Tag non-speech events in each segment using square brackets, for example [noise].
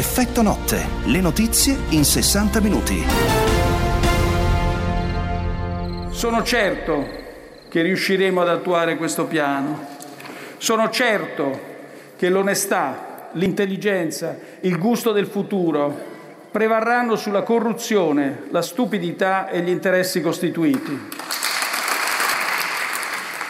Effetto notte. Le notizie in 60 minuti. Sono certo che riusciremo ad attuare questo piano. Sono certo che l'onestà, l'intelligenza, il gusto del futuro prevarranno sulla corruzione, la stupidità e gli interessi costituiti.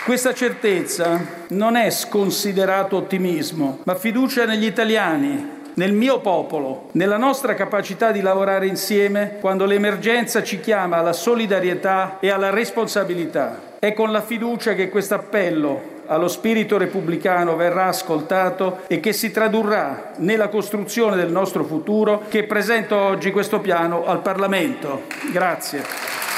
Questa certezza non è sconsiderato ottimismo, ma fiducia negli italiani, nel mio popolo, nella nostra capacità di lavorare insieme quando l'emergenza ci chiama alla solidarietà e alla responsabilità. È con la fiducia che questo appello allo spirito repubblicano verrà ascoltato e che si tradurrà nella costruzione del nostro futuro che presento oggi questo piano al Parlamento. Grazie.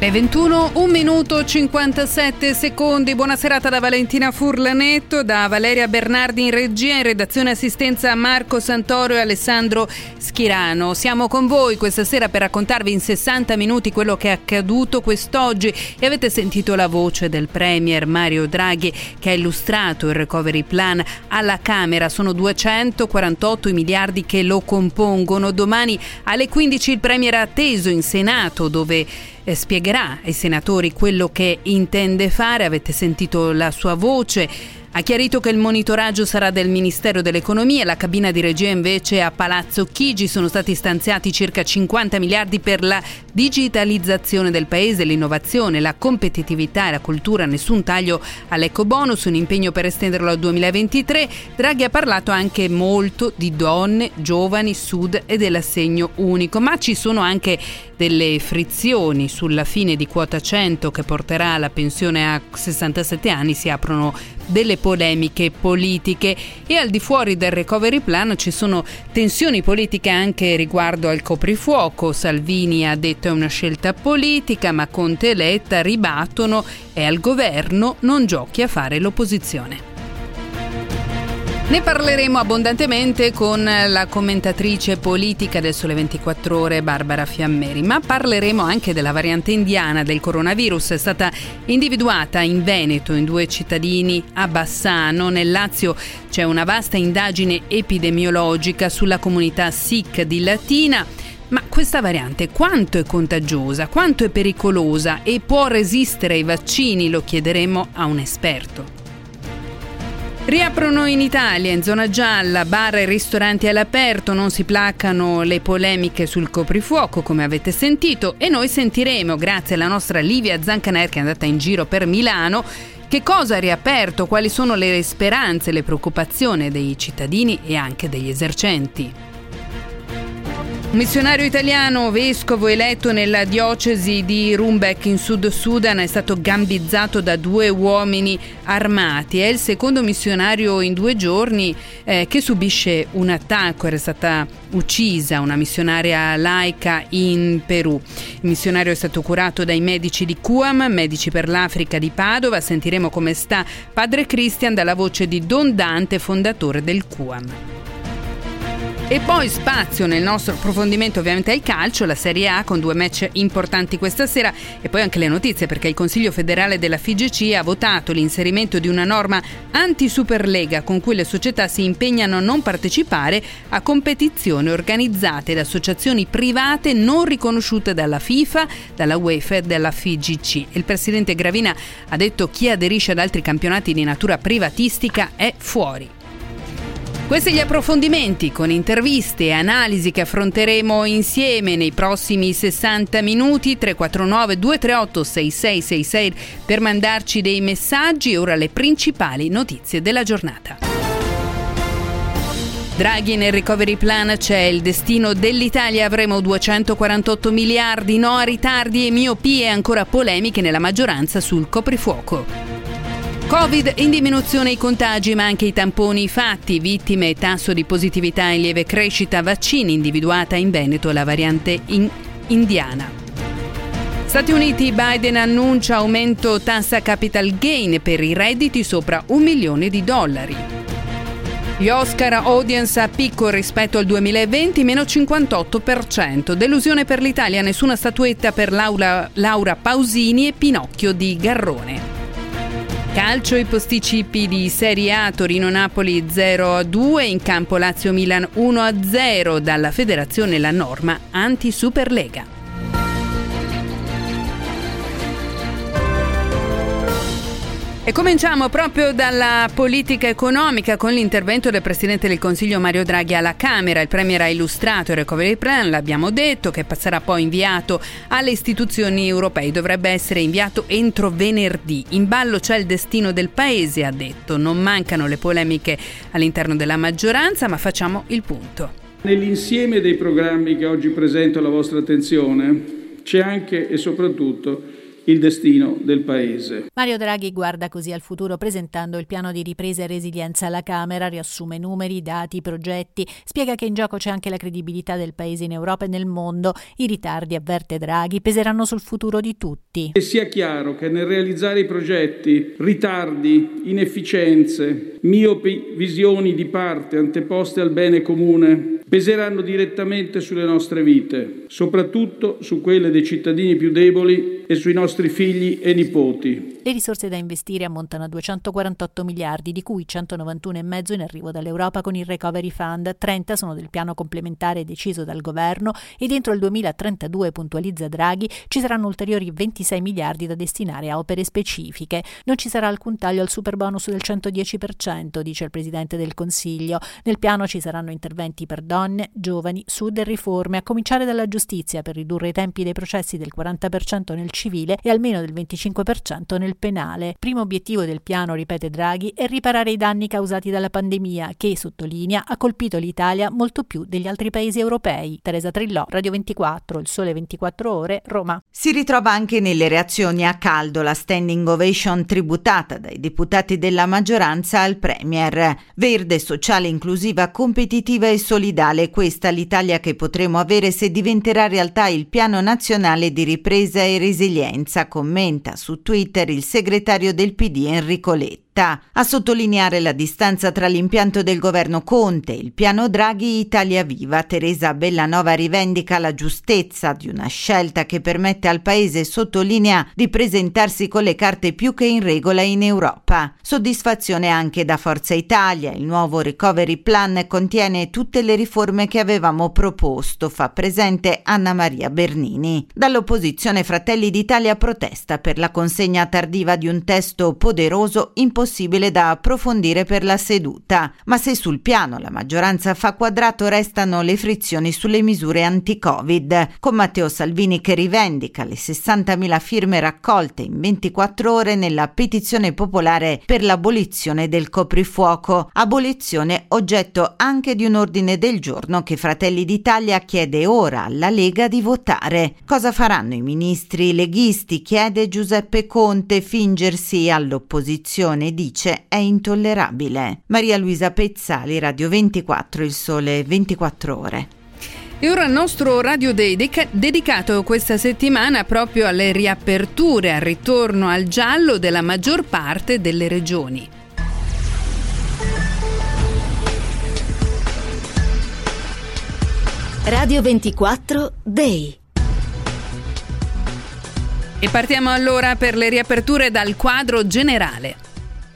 Le 21, 1 minuto 57 secondi. Buona serata da Valentina Furlanetto, da Valeria Bernardi in regia, in redazione assistenza Marco Santoro e Alessandro Schirano. Siamo con voi questa sera per raccontarvi in 60 minuti quello che è accaduto quest'oggi e avete sentito la voce del Premier Mario Draghi che ha illustrato il recovery plan alla Camera. Sono 248 i miliardi che lo compongono. Domani alle 15 il Premier ha atteso in Senato dove eh, spiegherà ai senatori quello che intende fare, avete sentito la sua voce. Ha chiarito che il monitoraggio sarà del Ministero dell'Economia, la cabina di regia invece a Palazzo Chigi. Sono stati stanziati circa 50 miliardi per la digitalizzazione del paese, l'innovazione, la competitività e la cultura. Nessun taglio all'eco bonus, un impegno per estenderlo al 2023. Draghi ha parlato anche molto di donne, giovani, sud e dell'assegno unico, ma ci sono anche delle frizioni sulla fine di quota 100 che porterà alla pensione a 67 anni. Si aprono delle polemiche politiche e al di fuori del recovery plan ci sono tensioni politiche anche riguardo al coprifuoco. Salvini ha detto è una scelta politica, ma Conte e Letta ribattono è al governo, non giochi a fare l'opposizione. Ne parleremo abbondantemente con la commentatrice politica del Sole 24 Ore Barbara Fiammeri, ma parleremo anche della variante indiana del coronavirus. È stata individuata in Veneto in due cittadini a Bassano. Nel Lazio c'è una vasta indagine epidemiologica sulla comunità Sikh di Latina. Ma questa variante quanto è contagiosa, quanto è pericolosa e può resistere ai vaccini? Lo chiederemo a un esperto. Riaprono in Italia, in zona gialla, bar e ristoranti all'aperto, non si placano le polemiche sul coprifuoco, come avete sentito, e noi sentiremo, grazie alla nostra Livia Zancaner che è andata in giro per Milano, che cosa ha riaperto, quali sono le speranze, le preoccupazioni dei cittadini e anche degli esercenti. Un missionario italiano, vescovo eletto nella diocesi di Rumbek in Sud Sudan, è stato gambizzato da due uomini armati. È il secondo missionario in due giorni eh, che subisce un attacco. Era stata uccisa una missionaria laica in Perù. Il missionario è stato curato dai medici di QAM, Medici per l'Africa di Padova. Sentiremo come sta padre Christian dalla voce di Don Dante, fondatore del QAM. E poi spazio nel nostro approfondimento ovviamente al calcio, la Serie A con due match importanti questa sera e poi anche le notizie perché il Consiglio federale della FIGC ha votato l'inserimento di una norma anti-Superlega con cui le società si impegnano a non partecipare a competizioni organizzate da associazioni private non riconosciute dalla FIFA, dalla UEFA e dalla FIGC. Il presidente Gravina ha detto chi aderisce ad altri campionati di natura privatistica è fuori. Questi gli approfondimenti con interviste e analisi che affronteremo insieme nei prossimi 60 minuti 349 238 6666 per mandarci dei messaggi ora le principali notizie della giornata. Draghi nel recovery plan c'è il destino dell'Italia, avremo 248 miliardi, no a ritardi e miopie ancora polemiche nella maggioranza sul coprifuoco. Covid in diminuzione i contagi ma anche i tamponi fatti, vittime e tasso di positività in lieve crescita, vaccini individuata in Veneto la variante in indiana. Stati Uniti, Biden annuncia aumento tassa capital gain per i redditi sopra un milione di dollari. Gli Oscar audience a picco rispetto al 2020, meno 58%. Delusione per l'Italia, nessuna statuetta per Laura, Laura Pausini e Pinocchio di Garrone. Calcio i posticipi di Serie A Torino-Napoli 0-2, in campo Lazio-Milan 1-0 dalla federazione la norma anti-Superlega. E cominciamo proprio dalla politica economica con l'intervento del Presidente del Consiglio Mario Draghi alla Camera. Il Premier ha illustrato il recovery plan, l'abbiamo detto, che passerà poi inviato alle istituzioni europee. Dovrebbe essere inviato entro venerdì. In ballo c'è il destino del Paese, ha detto. Non mancano le polemiche all'interno della maggioranza, ma facciamo il punto. Nell'insieme dei programmi che oggi presento alla vostra attenzione c'è anche e soprattutto il destino del Paese. Mario Draghi guarda così al futuro presentando il piano di ripresa e resilienza alla Camera, riassume numeri, dati, progetti, spiega che in gioco c'è anche la credibilità del Paese in Europa e nel mondo. I ritardi, avverte Draghi, peseranno sul futuro di tutti. E sia chiaro che nel realizzare i progetti, ritardi, inefficienze, miopi visioni di parte anteposte al bene comune peseranno direttamente sulle nostre vite, soprattutto su quelle dei cittadini più deboli e sui nostri figli e nipoti. Le risorse da investire ammontano a 248 miliardi, di cui 191,5 in arrivo dall'Europa con il Recovery Fund, 30 sono del piano complementare deciso dal governo e dentro il 2032, puntualizza Draghi, ci saranno ulteriori 26 miliardi da destinare a opere specifiche. Non ci sarà alcun taglio al super bonus del 110%, dice il Presidente del Consiglio. Nel piano ci saranno interventi per donne, giovani, sud e riforme, a cominciare dalla giustizia per ridurre i tempi dei processi del 40% nel civile e almeno del 25% nel penale. Primo obiettivo del piano, ripete Draghi, è riparare i danni causati dalla pandemia che, sottolinea, ha colpito l'Italia molto più degli altri paesi europei. Teresa Trillò, Radio 24, Il Sole 24 Ore, Roma. Si ritrova anche nelle reazioni a caldo la standing ovation tributata dai deputati della maggioranza al Premier. Verde, sociale, inclusiva, competitiva e solidale questa l'Italia che potremo avere se diventerà realtà il Piano Nazionale di Ripresa e Resilienza, commenta su Twitter il segretario del PD Enrico Letta necessità a sottolineare la distanza tra l'impianto del governo Conte il piano Draghi Italia Viva. Teresa Bellanova rivendica la giustezza di una scelta che permette al paese, sottolinea, di presentarsi con le carte più che in regola in Europa. Soddisfazione anche da Forza Italia. Il nuovo recovery plan contiene tutte le riforme che avevamo proposto, fa presente Anna Maria Bernini. Dall'opposizione Fratelli d'Italia protesta per la consegna tardiva di un testo poderoso impossibile possibile da approfondire per la seduta, ma se sul piano la maggioranza fa quadrato restano le frizioni sulle misure anti-Covid, con Matteo Salvini che rivendica le 60.000 firme raccolte in 24 ore nella petizione popolare per l'abolizione del coprifuoco, abolizione oggetto anche di un ordine del giorno che Fratelli d'Italia chiede ora alla Lega di votare. Cosa faranno i ministri leghisti? chiede Giuseppe Conte, fingersi all'opposizione dice è intollerabile. Maria Luisa Pezzali, Radio 24, Il Sole 24 Ore. E ora il nostro Radio Day deca- dedicato questa settimana proprio alle riaperture, al ritorno al giallo della maggior parte delle regioni. Radio 24 Day. E partiamo allora per le riaperture dal quadro generale.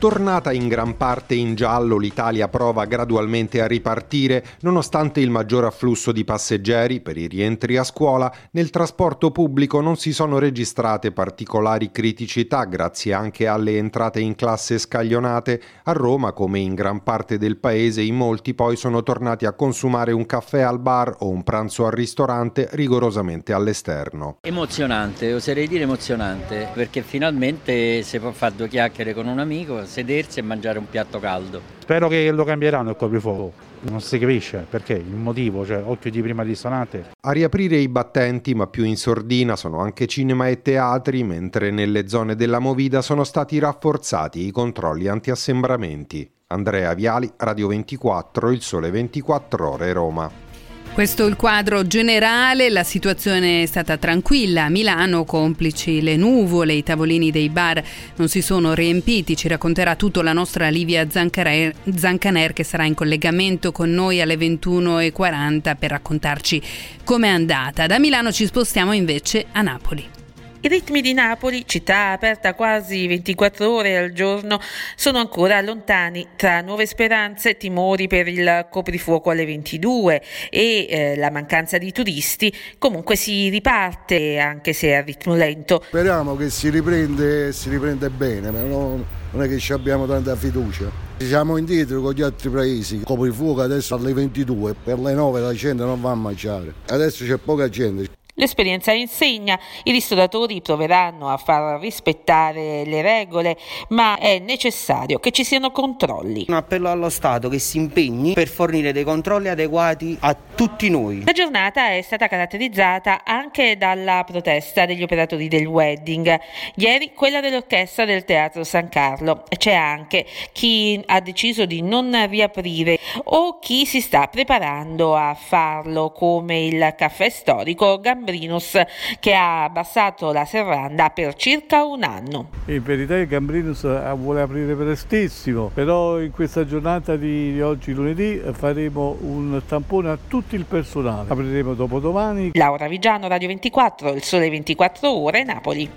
Tornata in gran parte in giallo, l'Italia prova gradualmente a ripartire, nonostante il maggior afflusso di passeggeri per i rientri a scuola, nel trasporto pubblico non si sono registrate particolari criticità grazie anche alle entrate in classe scaglionate. A Roma, come in gran parte del paese, in molti poi sono tornati a consumare un caffè al bar o un pranzo al ristorante rigorosamente all'esterno. Emozionante, oserei dire emozionante, perché finalmente si può fare due chiacchiere con un amico sedersi e mangiare un piatto caldo. Spero che lo cambieranno il coprifuoco. Non si capisce perché, il motivo, cioè occhio di prima risonante. A riaprire i battenti, ma più in sordina, sono anche cinema e teatri, mentre nelle zone della Movida sono stati rafforzati i controlli anti-assembramenti. Andrea Viali, Radio 24, Il Sole 24 Ore, Roma. Questo è il quadro generale, la situazione è stata tranquilla a Milano, complici le nuvole, i tavolini dei bar non si sono riempiti, ci racconterà tutto la nostra Livia Zancaner, che sarà in collegamento con noi alle 21.40 per raccontarci com'è andata. Da Milano ci spostiamo invece a Napoli. I ritmi di Napoli, città aperta quasi 24 ore al giorno, sono ancora lontani tra nuove speranze, timori per il coprifuoco alle 22 e eh, la mancanza di turisti. Comunque si riparte anche se a ritmo lento. Speriamo che si riprende, si riprende bene, ma non, non è che ci abbiamo tanta fiducia. Siamo indietro con gli altri paesi, coprifuoco adesso alle 22, per le 9 la gente non va a mangiare, adesso c'è poca gente. L'esperienza insegna, i ristoratori proveranno a far rispettare le regole, ma è necessario che ci siano controlli. Un appello allo Stato che si impegni per fornire dei controlli adeguati a tutti noi. La giornata è stata caratterizzata anche dalla protesta degli operatori del wedding. Ieri quella dell'orchestra del Teatro San Carlo. C'è anche chi ha deciso di non riaprire o chi si sta preparando a farlo, come il caffè storico Gambino Gambrinus che ha abbassato la serranda per circa un anno. In verità il Gambrinus vuole aprire prestissimo, però in questa giornata di oggi lunedì faremo un tampone a tutto il personale. Apriremo dopodomani. Laura Vigiano, Radio 24, il sole 24 ore, Napoli.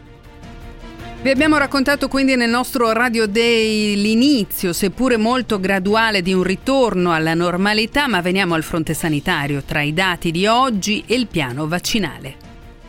Vi abbiamo raccontato quindi nel nostro Radio Day l'inizio, seppure molto graduale, di un ritorno alla normalità, ma veniamo al fronte sanitario tra i dati di oggi e il piano vaccinale.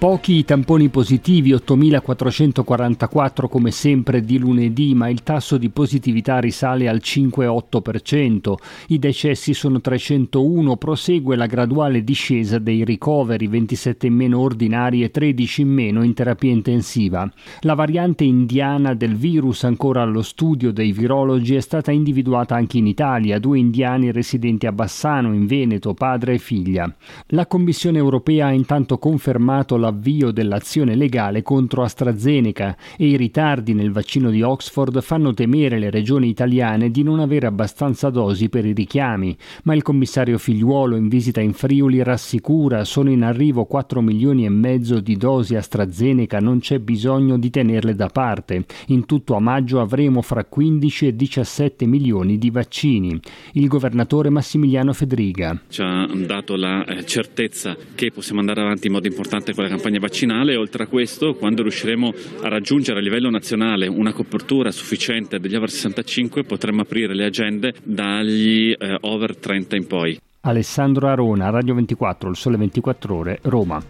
Pochi tamponi positivi, 8.444 come sempre di lunedì, ma il tasso di positività risale al 5,8%. I decessi sono 301, prosegue la graduale discesa dei ricoveri, 27 in meno ordinari e 13 in meno in terapia intensiva. La variante indiana del virus, ancora allo studio dei virologi, è stata individuata anche in Italia, due indiani residenti a Bassano, in Veneto, padre e figlia. La Commissione europea ha intanto confermato la l'avvio dell'azione legale contro AstraZeneca e i ritardi nel vaccino di Oxford fanno temere le regioni italiane di non avere abbastanza dosi per i richiami, ma il commissario Figliuolo in visita in Friuli rassicura sono in arrivo 4 milioni e mezzo di dosi AstraZeneca, non c'è bisogno di tenerle da parte. In tutto a maggio avremo fra 15 e 17 milioni di vaccini. Il governatore Massimiliano Fedriga. Ci ha dato la eh, certezza che possiamo andare avanti in modo importante con la campagna vaccinale. Oltre a questo, quando riusciremo a raggiungere a livello nazionale una copertura sufficiente degli over 65, potremo aprire le agende dagli eh, over 30 in poi. Alessandro Arona, Radio 24, il Sole 24 Ore, Roma.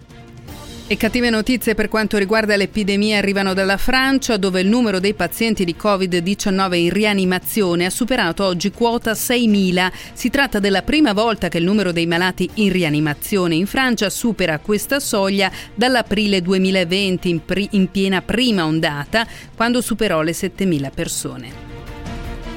E cattive notizie per quanto riguarda l'epidemia arrivano dalla Francia, dove il numero dei pazienti di Covid-19 in rianimazione ha superato oggi quota 6.000. Si tratta della prima volta che il numero dei malati in rianimazione in Francia supera questa soglia dall'aprile 2020, in, pri- in piena prima ondata, quando superò le 7.000 persone.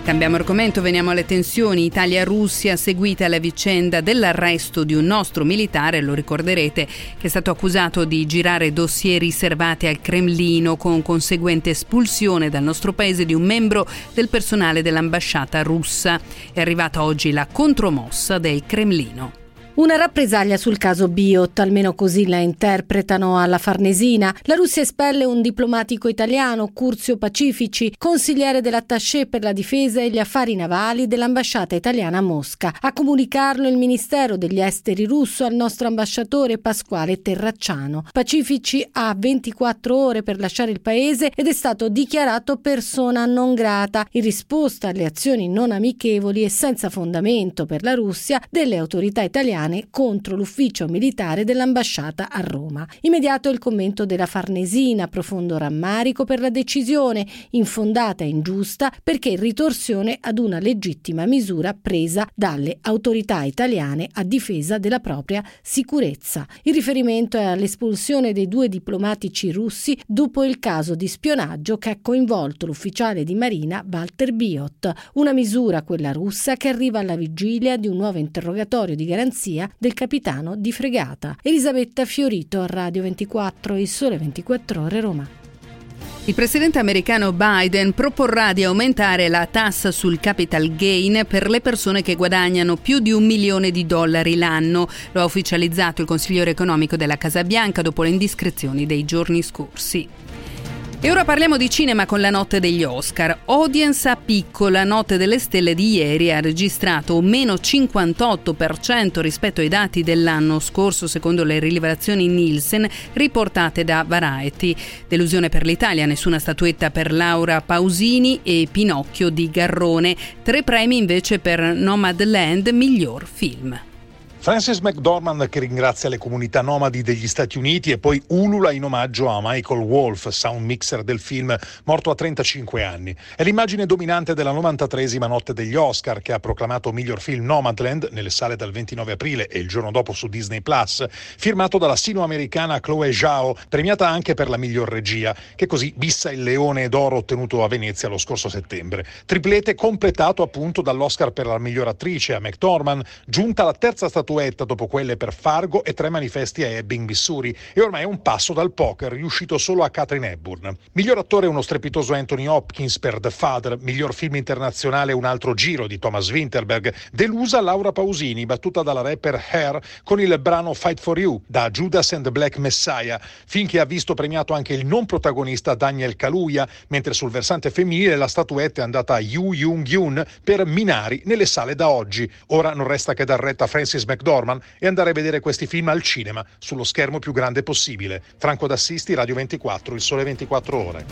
Cambiamo argomento, veniamo alle tensioni Italia-Russia seguita la vicenda dell'arresto di un nostro militare, lo ricorderete, che è stato accusato di girare dossier riservati al Cremlino con conseguente espulsione dal nostro paese di un membro del personale dell'ambasciata russa. È arrivata oggi la contromossa del Cremlino. Una rappresaglia sul caso Biot, almeno così la interpretano alla Farnesina. La Russia espelle un diplomatico italiano, Curzio Pacifici, consigliere dell'attaché per la difesa e gli affari navali dell'ambasciata italiana a Mosca. A comunicarlo il Ministero degli Esteri russo al nostro ambasciatore Pasquale Terracciano. Pacifici ha 24 ore per lasciare il paese ed è stato dichiarato persona non grata in risposta alle azioni non amichevoli e senza fondamento per la Russia delle autorità italiane italiane contro l'ufficio militare dell'ambasciata a Roma. Immediato il commento della Farnesina, profondo rammarico per la decisione, infondata e ingiusta, perché ritorsione ad una legittima misura presa dalle autorità italiane a difesa della propria sicurezza. Il riferimento è all'espulsione dei due diplomatici russi dopo il caso di spionaggio che ha coinvolto l'ufficiale di Marina Walter Biot, una misura, quella russa, che arriva alla vigilia di un nuovo interrogatorio di garanzia Maria del capitano di fregata. Elisabetta Fiorito, Radio 24, Il Sole 24 Ore, Roma. Il presidente americano Biden proporrà di aumentare la tassa sul capital gain per le persone che guadagnano più di un milione di dollari l'anno. Lo ha ufficializzato il consigliere economico della Casa Bianca dopo le indiscrezioni dei giorni scorsi. E ora parliamo di cinema con la notte degli Oscar. Audience a piccola, Notte delle Stelle di ieri ha registrato meno 58% rispetto ai dati dell'anno scorso, secondo le rilevazioni Nielsen riportate da Variety. Delusione per l'Italia, nessuna statuetta per Laura Pausini e Pinocchio di Garrone. Tre premi invece per Nomadland, miglior film. Francis McDormand che ringrazia le comunità nomadi degli Stati Uniti e poi ulula in omaggio a Michael Wolff, sound mixer del film, morto a 35 anni. È l'immagine dominante della 93esima notte degli Oscar che ha proclamato miglior film Nomadland nelle sale dal 29 aprile e il giorno dopo su Disney Plus, firmato dalla sino-americana Chloe Zhao, premiata anche per la miglior regia, che così bissa il leone d'oro ottenuto a Venezia lo scorso settembre. Triplete completato appunto dall'Oscar per la miglior attrice a McDormand, giunta la terza statuetta statuetta dopo quelle per Fargo e tre manifesti a Ebbing, Missouri, e ormai è un passo dal poker, riuscito solo a Catherine Hepburn. Miglior attore uno strepitoso Anthony Hopkins per The Father, miglior film internazionale un altro giro di Thomas Winterberg, delusa Laura Pausini, battuta dalla rapper Hair con il brano Fight for You, da Judas and the Black Messiah, film che ha visto premiato anche il non protagonista Daniel Kaluuya, mentre sul versante femminile la statuetta è andata a Yu Young-yoon per Minari nelle sale da oggi. Ora non resta che dar retta a Francis McDonald McDormand e andare a vedere questi film al cinema, sullo schermo più grande possibile. Franco D'Assisti, Radio 24, Il Sole 24 Ore.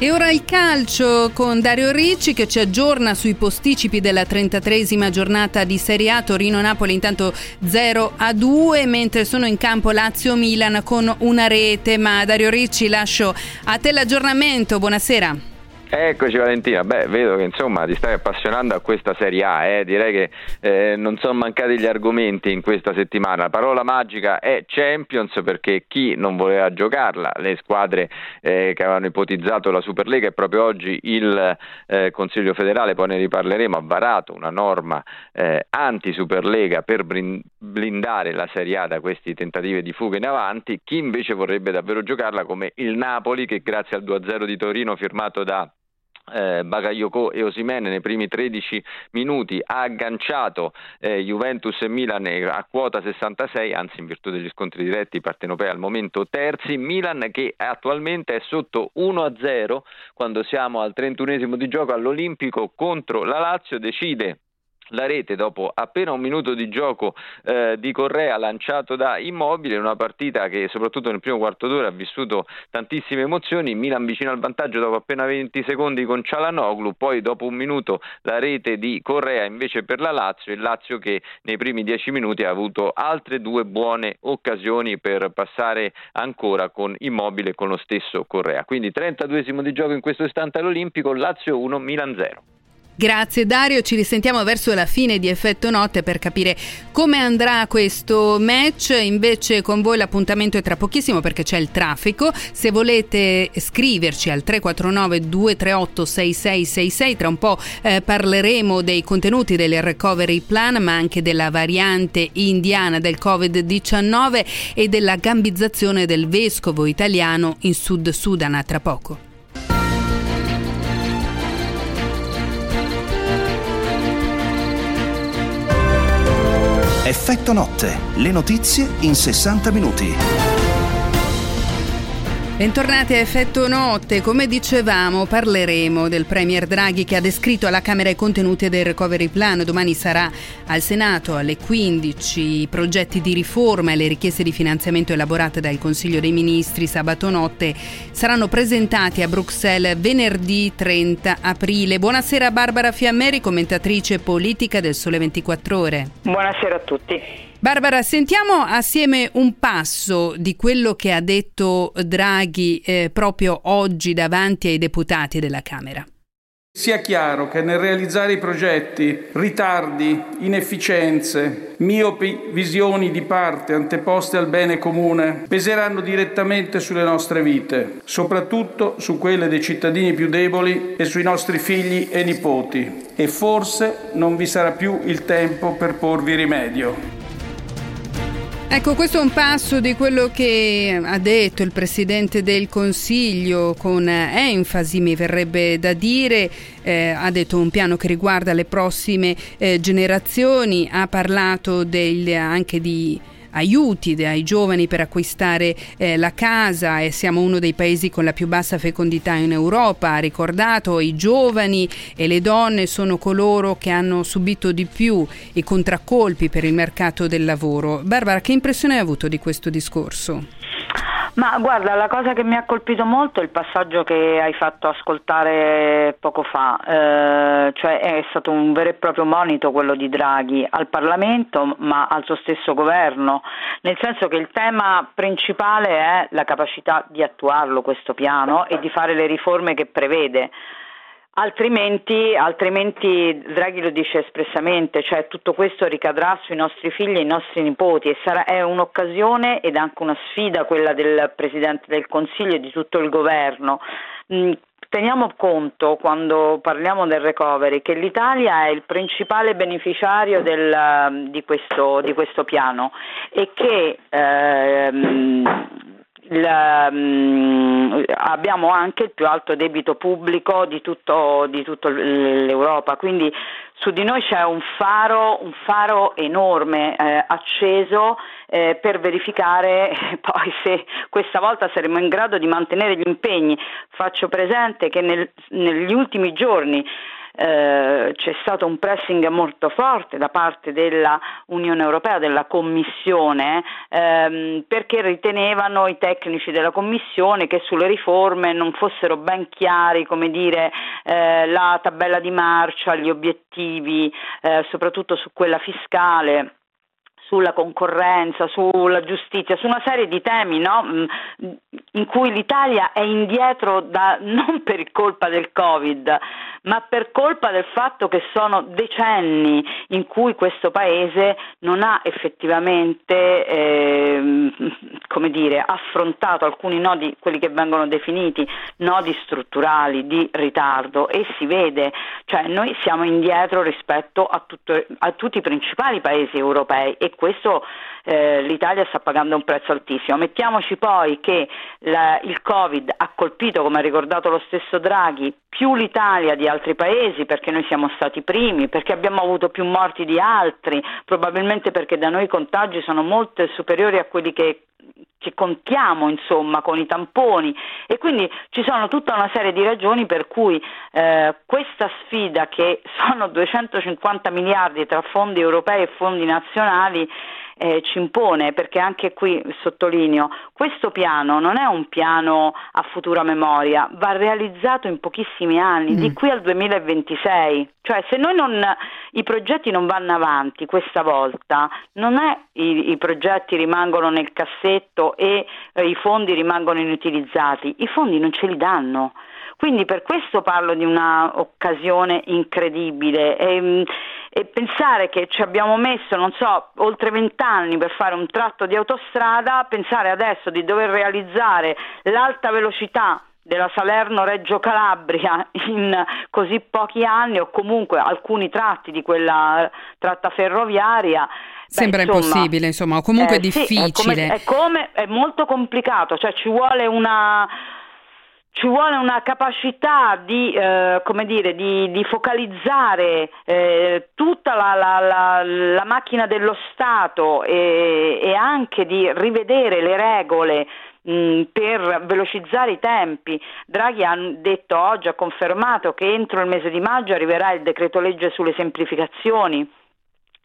E ora il calcio con Dario Ricci che ci aggiorna sui posticipi della 33esima giornata di Serie A Torino-Napoli intanto 0 a 2 mentre sono in campo Lazio-Milan con una rete ma Dario Ricci lascio a te l'aggiornamento, buonasera. Eccoci Valentina, beh vedo che insomma ti stai appassionando a questa Serie A, eh? direi che eh, non sono mancati gli argomenti in questa settimana, la parola magica è Champions perché chi non voleva giocarla, le squadre eh, che avevano ipotizzato la Superlega e proprio oggi il eh, Consiglio federale, poi ne riparleremo, ha varato una norma eh, anti-Superlega per blindare la Serie A da questi tentativi di fuga in avanti, chi invece vorrebbe davvero giocarla come il Napoli che grazie al 2-0 di Torino firmato da eh, Bagayoko e Osimene nei primi 13 minuti ha agganciato eh, Juventus e Milan a quota 66, anzi in virtù degli scontri diretti partenopei al momento terzi, Milan che attualmente è sotto 1-0 quando siamo al 31esimo di gioco all'Olimpico contro la Lazio decide la rete dopo appena un minuto di gioco eh, di Correa lanciato da Immobile, una partita che soprattutto nel primo quarto d'ora ha vissuto tantissime emozioni, Milan vicino al vantaggio dopo appena 20 secondi con Cialanoglu, poi dopo un minuto la rete di Correa invece per la Lazio, il Lazio che nei primi 10 minuti ha avuto altre due buone occasioni per passare ancora con Immobile con lo stesso Correa. Quindi 32esimo di gioco in questo istante all'Olimpico, Lazio 1, Milan 0. Grazie Dario, ci risentiamo verso la fine di Effetto Notte per capire come andrà questo match. Invece con voi l'appuntamento è tra pochissimo perché c'è il traffico. Se volete scriverci al 349 238 6666, tra un po' eh, parleremo dei contenuti del recovery plan, ma anche della variante indiana del Covid-19 e della gambizzazione del vescovo italiano in Sud Sudan a tra poco. Effetto notte, le notizie in 60 minuti. Bentornati a Effetto Notte. Come dicevamo, parleremo del Premier Draghi che ha descritto alla Camera i contenuti del Recovery Plan. Domani sarà al Senato alle 15 i progetti di riforma e le richieste di finanziamento elaborate dal Consiglio dei Ministri sabato notte saranno presentati a Bruxelles venerdì 30 aprile. Buonasera Barbara Fiammeri, commentatrice politica del Sole 24 Ore. Buonasera a tutti. Barbara, sentiamo assieme un passo di quello che ha detto Draghi eh, proprio oggi davanti ai deputati della Camera. Sia chiaro che nel realizzare i progetti ritardi, inefficienze, miopi visioni di parte anteposte al bene comune peseranno direttamente sulle nostre vite, soprattutto su quelle dei cittadini più deboli e sui nostri figli e nipoti. E forse non vi sarà più il tempo per porvi rimedio. Ecco, questo è un passo di quello che ha detto il Presidente del Consiglio con enfasi, mi verrebbe da dire, eh, ha detto un piano che riguarda le prossime eh, generazioni, ha parlato del, anche di aiuti ai giovani per acquistare eh, la casa e siamo uno dei paesi con la più bassa fecondità in Europa, ha ricordato i giovani e le donne sono coloro che hanno subito di più i contraccolpi per il mercato del lavoro. Barbara, che impressione hai avuto di questo discorso? Ma guarda, la cosa che mi ha colpito molto è il passaggio che hai fatto ascoltare poco fa, eh, cioè è stato un vero e proprio monito quello di Draghi al Parlamento ma al suo stesso governo, nel senso che il tema principale è la capacità di attuarlo questo piano e di fare le riforme che prevede. Altrimenti, altrimenti, Draghi lo dice espressamente, cioè tutto questo ricadrà sui nostri figli e i nostri nipoti e sarà, è un'occasione ed anche una sfida quella del Presidente del Consiglio e di tutto il governo. Mm, teniamo conto quando parliamo del recovery che l'Italia è il principale beneficiario del, di, questo, di, questo, piano e che ehm, il, um, abbiamo anche il più alto debito pubblico di, tutto, di tutta l'Europa, quindi su di noi c'è un faro, un faro enorme eh, acceso eh, per verificare poi se questa volta saremo in grado di mantenere gli impegni. Faccio presente che nel, negli ultimi giorni eh, c'è stato un pressing molto forte da parte dell'Unione Europea, della Commissione, ehm, perché ritenevano i tecnici della Commissione che sulle riforme non fossero ben chiari come dire, eh, la tabella di marcia, gli obiettivi, eh, soprattutto su quella fiscale sulla concorrenza, sulla giustizia, su una serie di temi no? Mm, in cui l'Italia è indietro da, [laughs] non per colpa del Covid, ma per colpa del fatto che sono decenni in cui questo Paese non ha effettivamente [laughs] eh, dire, affrontato alcuni nodi, quelli che vengono definiti nodi strutturali di ritardo e si vede, cioè noi siamo indietro rispetto a, tutto, a tutti i principali paesi europei e questo eh, l'Italia sta pagando un prezzo altissimo. Mettiamoci poi che la, il Covid ha colpito, come ha ricordato lo stesso Draghi, più l'Italia di altri paesi perché noi siamo stati primi, perché abbiamo avuto più morti di altri, probabilmente perché da noi i contagi sono molto superiori a quelli che che contiamo insomma con i tamponi e quindi ci sono tutta una serie di ragioni per cui eh, questa sfida che sono 250 miliardi tra fondi europei e fondi nazionali eh, ci impone, perché anche qui sottolineo, questo piano non è un piano a futura memoria, va realizzato in pochissimi anni, mm. di qui al 2026. Cioè se noi non, i progetti non vanno avanti questa volta, non è i, i progetti rimangono nel cassetto e eh, i fondi rimangono inutilizzati, i fondi non ce li danno. Quindi per questo parlo di un'occasione incredibile e, mm, e, pensare che ci abbiamo messo, non so, oltre vent'anni per fare un tratto di autostrada, pensare adesso di dover realizzare l'alta velocità della Salerno-Reggio Calabria [laughs] in così pochi anni o comunque alcuni tratti di quella tratta ferroviaria Sembra insomma, impossibile, insomma, o comunque eh, difficile. Sì, è, come, è, come, è molto complicato, cioè ci vuole una ci vuole una capacità di, eh, dire, di, di focalizzare eh, tutta la, la, la, la, macchina dello Stato e, e, anche di rivedere le regole mh, per velocizzare i tempi. Draghi ha detto oggi, ha confermato che entro il mese di maggio arriverà il decreto legge sulle semplificazioni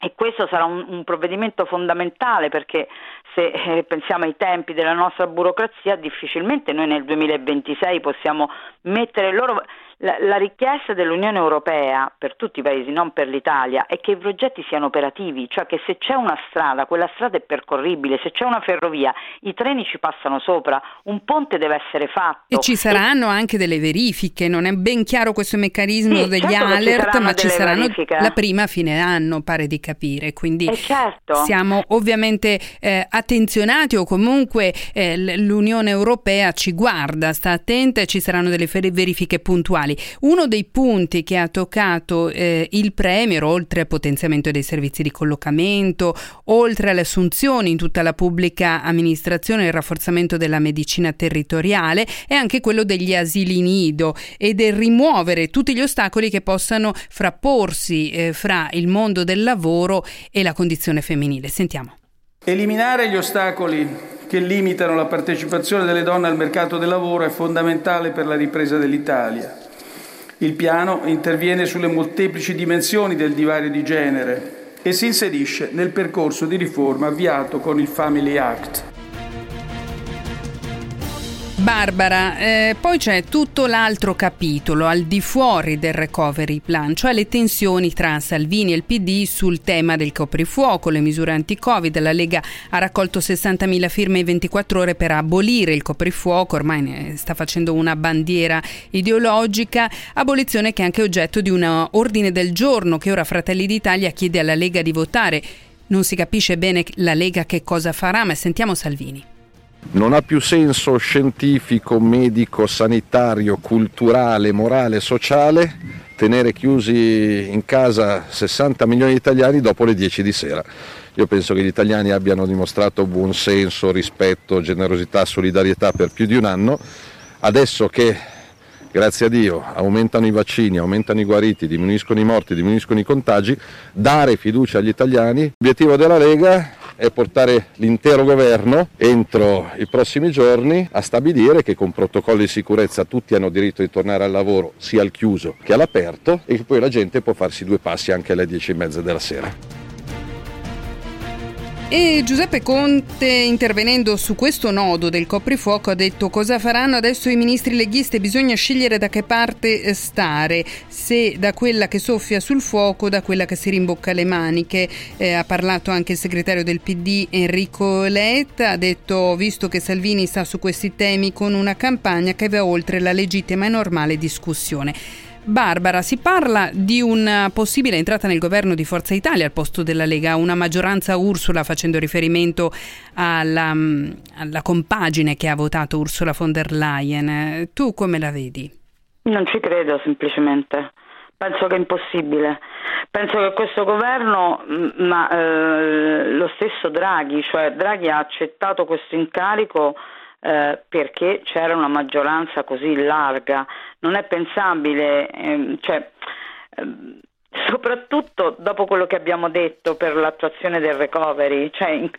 e questo sarà un, un, provvedimento fondamentale perché se eh, pensiamo ai tempi della nostra burocrazia difficilmente noi nel 2026 possiamo mettere loro la, la, richiesta dell'Unione Europea per tutti i paesi, non per l'Italia, è che i progetti siano operativi, cioè che se c'è una strada, quella strada è percorribile, se c'è una ferrovia, i treni ci passano sopra, un ponte deve essere fatto. E ci saranno e... anche delle verifiche, non è ben chiaro questo meccanismo sì, degli certo alert, ci ma ci saranno verifiche. la prima a fine anno, pare di capire, quindi eh certo. siamo ovviamente eh, attenzionati o comunque eh, l'Unione Europea ci guarda, sta attenta e ci saranno delle verifiche puntuali nazionali. Uno dei punti che ha toccato eh, il Premier, oltre al potenziamento dei servizi di collocamento, oltre alle assunzioni in tutta la pubblica amministrazione e il rafforzamento della medicina territoriale, è anche quello degli asili nido e del rimuovere tutti gli ostacoli che possano frapporsi eh, fra il mondo del lavoro e la condizione femminile. Sentiamo. Eliminare gli ostacoli che limitano la partecipazione delle donne al mercato del lavoro è fondamentale per la ripresa dell'Italia. Il piano interviene sulle molteplici dimensioni del divario di genere e si inserisce nel percorso di riforma avviato con il Family Act. Barbara, eh, poi c'è tutto l'altro capitolo al di fuori del recovery plan, cioè le tensioni tra Salvini e il PD sul tema del coprifuoco, le misure anti-Covid. La Lega ha raccolto 60.000 firme in 24 ore per abolire il coprifuoco, ormai ne sta facendo una bandiera ideologica, abolizione che è anche oggetto di un ordine del giorno che ora Fratelli d'Italia chiede alla Lega di votare. Non si capisce bene la Lega che cosa farà, ma sentiamo Salvini. Non ha più senso scientifico, medico, sanitario, culturale, morale, sociale tenere chiusi in casa 60 milioni di italiani dopo le 10 di sera. Io penso che gli italiani abbiano dimostrato buon senso, rispetto, generosità, solidarietà per più di un anno. Adesso che, grazie a Dio, aumentano i vaccini, aumentano i guariti, diminuiscono i morti, diminuiscono i contagi, dare fiducia agli italiani. L'obiettivo della Lega è portare l'intero governo entro i prossimi giorni a stabilire che con protocolli di sicurezza tutti hanno diritto di tornare al lavoro sia al chiuso che all'aperto e che poi la gente può farsi due passi anche alle dieci e mezza della sera. E Giuseppe Conte, intervenendo su questo nodo del coprifuoco, ha detto cosa faranno adesso i ministri leghisti? Bisogna scegliere da che parte stare, se da quella che soffia sul fuoco o da quella che si rimbocca le maniche. Eh, ha parlato anche il segretario del PD Enrico Letta, ha detto visto che Salvini sta su questi temi con una campagna che va oltre la legittima e normale discussione. Barbara, si parla di una possibile entrata nel governo di Forza Italia al posto della Lega, una maggioranza Ursula facendo riferimento alla, mm, alla compagine che ha votato Ursula von der Leyen. Tu come la vedi? Non ci credo semplicemente. Penso che è impossibile. Penso che questo governo, mm, ma eh, lo stesso Draghi, cioè Draghi ha accettato questo incarico eh, perché c'era una maggioranza così larga. Non è pensabile, ehm, cioè, ehm, soprattutto dopo quello che abbiamo detto per l'attuazione del recovery, cioè,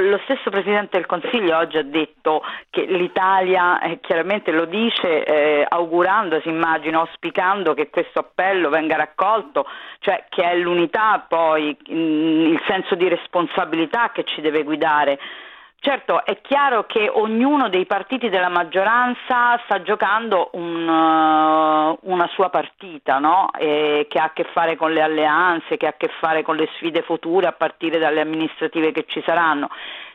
lo stesso Presidente del Consiglio oggi ha detto che l'Italia eh, chiaramente lo dice eh, augurandosi, immagino, auspicando che questo appello venga raccolto, cioè che è l'unità poi, mh, il senso di responsabilità che ci deve guidare. Certo, è chiaro che ognuno dei partiti della maggioranza sta giocando un, uh, una sua partita, no? che ha a che fare con le alleanze, che ha a che fare con le sfide future a partire dalle amministrative che ci saranno.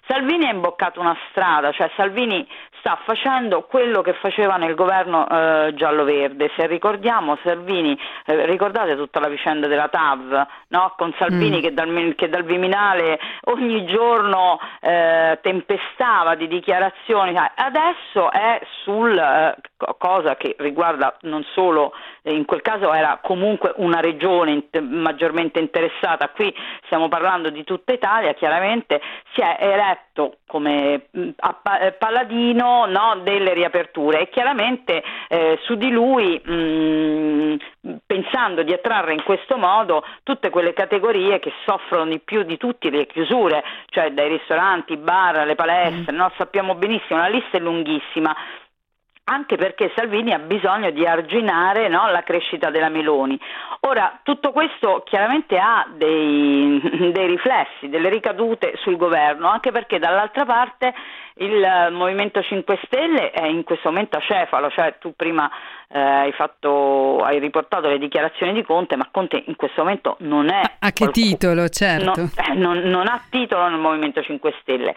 Salvini ha imboccato una strada, cioè Salvini sta facendo quello che faceva nel governo eh, giallo-verde. Se ricordiamo Salvini, eh, ricordate tutta la vicenda della TAV, no? con Salvini mm. che, dal, che, dal, Viminale ogni giorno eh, tempestava di dichiarazioni, adesso è sul eh, cosa che riguarda non solo, in quel caso era comunque una regione maggiormente interessata, qui stiamo parlando di tutta Italia, chiaramente si è eletto come mm, eh, paladino no, delle riaperture e chiaramente eh, su di lui mh, mm, pensando di attrarre in questo modo tutte quelle categorie che soffrono di più di tutti le chiusure, cioè dai ristoranti, bar, le palestre, mm. no? sappiamo benissimo, la lista è lunghissima anche perché Salvini ha bisogno di arginare no, la crescita della Meloni. Ora, tutto questo chiaramente ha dei, [laughs] dei, riflessi, delle ricadute sul governo, anche perché dall'altra parte il Movimento 5 Stelle è in questo momento acefalo, cioè tu prima eh, hai, fatto, hai, riportato le dichiarazioni di Conte, ma Conte in questo momento non è... A che qualcuno, titolo, certo. Non, eh, non, non, ha titolo nel Movimento 5 Stelle.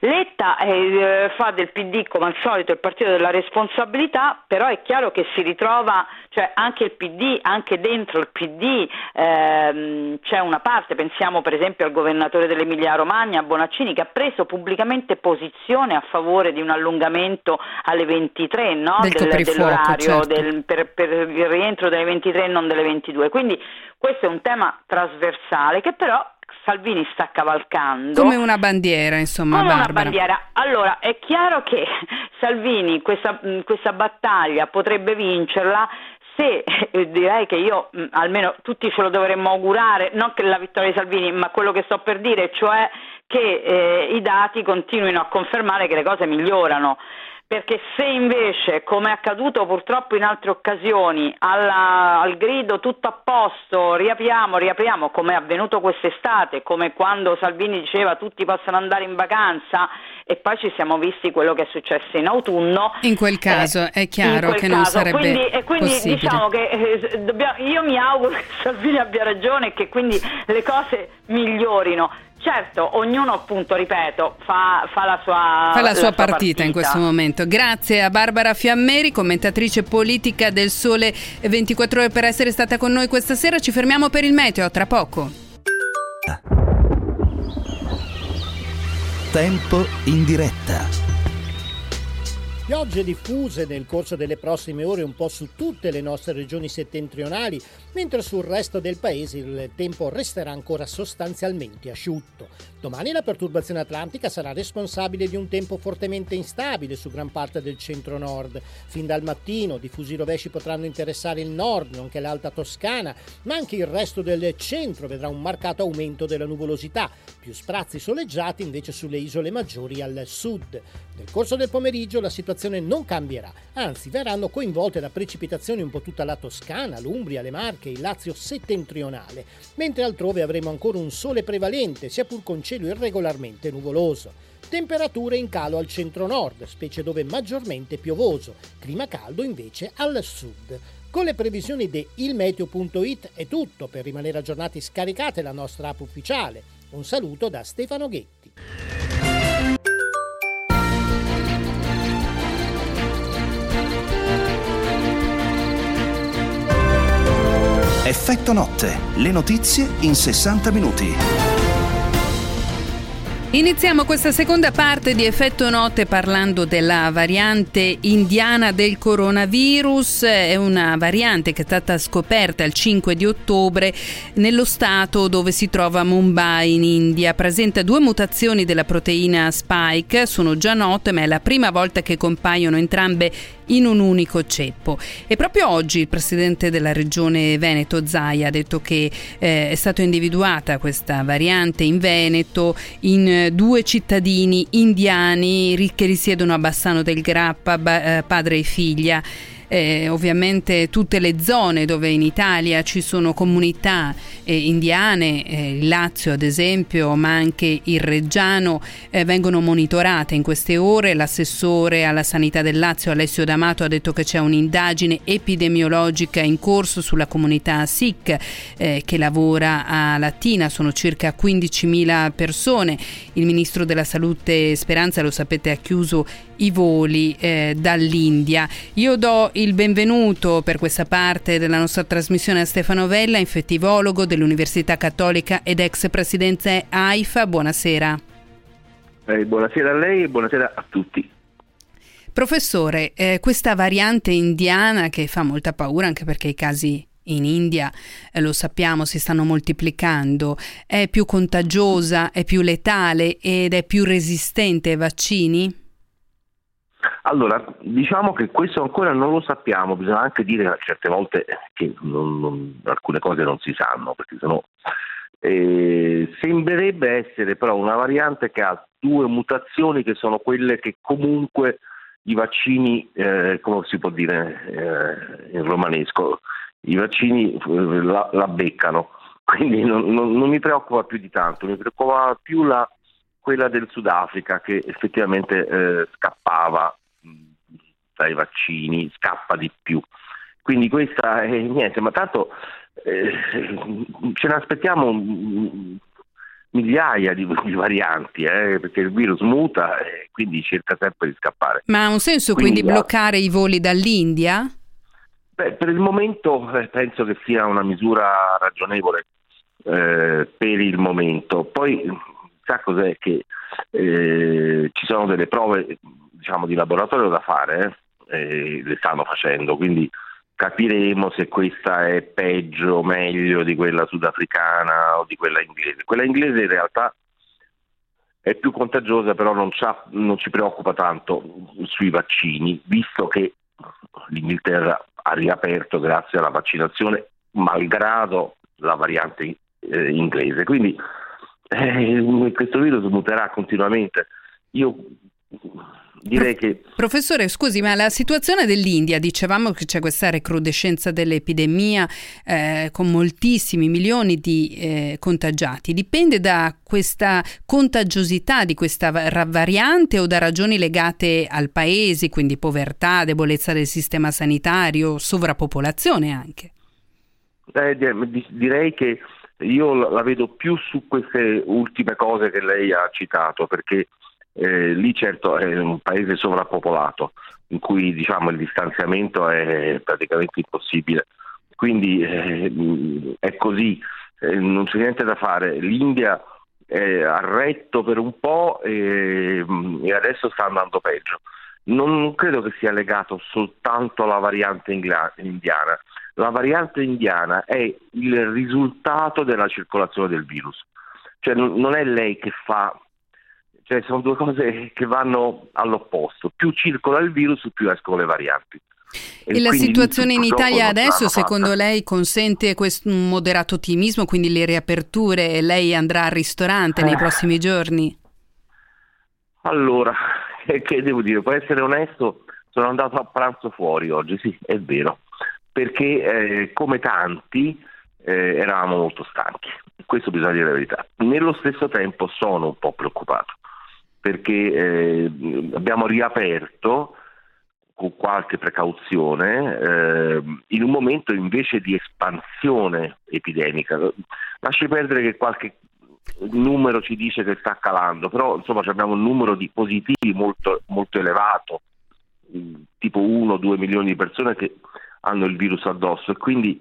Letta eh, fa del PD come al solito il partito della responsabilità, però è chiaro che si ritrova, cioè anche il PD, anche dentro il PD ehm, c'è una parte, pensiamo per esempio al governatore dell'Emilia Romagna, Bonaccini, che ha preso pubblicamente posizione a favore di un allungamento alle 23 no? del, del, dell'orario certo. del, per, per il rientro delle 23 e non delle 22. Quindi questo è un tema trasversale che però Salvini sta cavalcando. Come una bandiera, insomma, Come Barbara. una bandiera. Allora, è chiaro che Salvini questa, questa battaglia potrebbe vincerla sé [laughs] eh, direi che io mh, almeno tutti ce lo dovremmo augurare, non che la vittoria di Salvini, ma quello che sto per dire, cioè che eh, i dati continuino a confermare che le cose migliorano perché se invece, come è accaduto purtroppo in altre occasioni, alla, al grido tutto a posto, riapriamo, riapriamo, come è avvenuto quest'estate, come quando Salvini diceva tutti possono andare in vacanza e poi ci siamo visti quello che è successo in autunno. In quel caso eh, è chiaro che caso. non sarebbe quindi, e quindi possibile. diciamo che eh, dobbiamo, io mi auguro che Salvini abbia ragione e che quindi le cose migliorino Certo, ognuno appunto, ripeto, fa, fa la sua, fa la sua, la sua partita, partita, in questo momento. Grazie a Barbara Fiammeri, commentatrice politica del Sole 24 Ore per essere stata con noi questa sera. Ci fermiamo per il meteo, tra poco. Tempo in diretta. Piogge diffuse nel corso delle prossime ore un po' su tutte le nostre regioni settentrionali, mentre sul resto del paese il tempo resterà ancora sostanzialmente asciutto. Domani la perturbazione atlantica sarà responsabile di un tempo fortemente instabile su gran parte del centro-nord. Fin dal mattino diffusi rovesci potranno interessare il nord, nonché l'alta Toscana, ma anche il resto del centro vedrà un marcato aumento della nuvolosità, più sprazzi soleggiati invece sulle isole maggiori al sud. Nel corso del pomeriggio la situazione non cambierà, anzi verranno coinvolte da precipitazioni un po' tutta la Toscana, l'Umbria, le Marche, il Lazio settentrionale, mentre altrove avremo ancora un sole prevalente, sia pur con cielo irregolarmente nuvoloso. Temperature in calo al centro-nord, specie dove maggiormente piovoso, clima caldo invece al sud. Con le previsioni di ilmeteo.it è tutto, per rimanere aggiornati scaricate la nostra app ufficiale. Un saluto da Stefano Ghetti. Effetto notte, le notizie in 60 minuti. Iniziamo questa seconda parte di Effetto Notte parlando della variante indiana del coronavirus. È una variante che è stata scoperta il 5 di ottobre nello stato dove si trova Mumbai in India. Presenta due mutazioni della proteina spike, sono già note ma è la prima volta che compaiono entrambe in un unico ceppo. E proprio oggi il presidente della regione Veneto, Zaia, ha detto che eh, è stata individuata questa variante in Veneto in due cittadini indiani che risiedono a Bassano del Grappa, eh, padre e figlia eh, ovviamente tutte le zone dove in Italia ci sono comunità eh, indiane, eh, il Lazio ad esempio, ma anche il Reggiano, eh, vengono monitorate in queste ore. L'assessore alla sanità del Lazio, Alessio D'Amato, ha detto che c'è un'indagine epidemiologica in corso sulla comunità SIC eh, che lavora a Latina, sono circa 15.000 persone. Il ministro della Salute Speranza, lo sapete, ha chiuso i voli eh, dall'India. Io do il benvenuto per questa parte della nostra trasmissione a Stefano Vella, infettivologo dell'Università Cattolica ed ex presidente AIFA. Buonasera. Eh, buonasera a lei e buonasera a tutti. Professore, eh, questa variante indiana che fa molta paura anche perché i casi in India, eh, lo sappiamo, si stanno moltiplicando, è più contagiosa, è più letale ed è più resistente ai vaccini? Allora, diciamo che questo ancora non lo sappiamo, bisogna anche dire certe volte che non, non, alcune cose non si sanno, perché sennò eh, sembrerebbe essere però una variante che ha due mutazioni che sono quelle che comunque i vaccini, eh, come si può dire eh, in romanesco, i vaccini eh, la, la beccano, quindi non, non, non, mi preoccupa più di tanto, mi preoccupa più la, quella del Sudafrica che effettivamente eh, scappava dai vaccini, scappa di più. Quindi questa è niente, ma tanto eh, ce ne aspettiamo migliaia di, di varianti, eh, perché il virus muta e quindi cerca sempre di scappare. Ma ha un senso quindi, quindi bloccare i voli dall'India? Beh, per il momento eh, penso che sia una misura ragionevole eh, per il momento. Poi sa cos'è che eh, ci sono delle prove diciamo, di laboratorio da fare, eh, le stanno facendo, quindi capiremo se questa è peggio o meglio di quella sudafricana o di quella inglese. Quella inglese in realtà è più contagiosa, però non, non, ci preoccupa tanto sui vaccini, visto che l'Inghilterra ha riaperto grazie alla vaccinazione, malgrado la variante eh, inglese. Quindi eh, questo virus muterà continuamente. Io direi che... Professore, scusi, ma la situazione dell'India, dicevamo che c'è questa recrudescenza dell'epidemia eh, con moltissimi milioni di eh, contagiati, dipende da questa contagiosità di questa variante o da ragioni legate al paese, quindi povertà, debolezza del sistema sanitario, sovrappopolazione anche? Eh, direi che io la vedo più su queste ultime cose che lei ha citato, perché eh, lì certo è un paese sovrappopolato in cui diciamo, il distanziamento è praticamente impossibile. Quindi eh, è così, eh, non c'è niente da fare. L'India ha retto per un po' e, e, adesso sta andando peggio. Non credo che sia legato soltanto alla variante indiana. La variante indiana è il risultato della circolazione del virus. Cioè non è lei che fa cioè sono due cose che vanno all'opposto. Più circola il virus, più escono le varianti. E, e la situazione in Italia adesso, secondo lei, consente questo, un moderato ottimismo, quindi le riaperture e lei andrà al ristorante eh. nei prossimi giorni? Allora, [laughs] che devo dire, per essere onesto, sono andato a pranzo fuori oggi, sì, è vero, perché eh, come tanti eh, eravamo molto stanchi, questo bisogna dire la verità. Nello stesso tempo sono un po' preoccupato perché eh, abbiamo riaperto con qualche precauzione eh, in un momento invece di espansione epidemica. Lasci perdere che qualche numero ci dice che sta calando, però insomma abbiamo un numero di positivi molto, molto elevato, tipo 1-2 milioni di persone che hanno il virus addosso. E quindi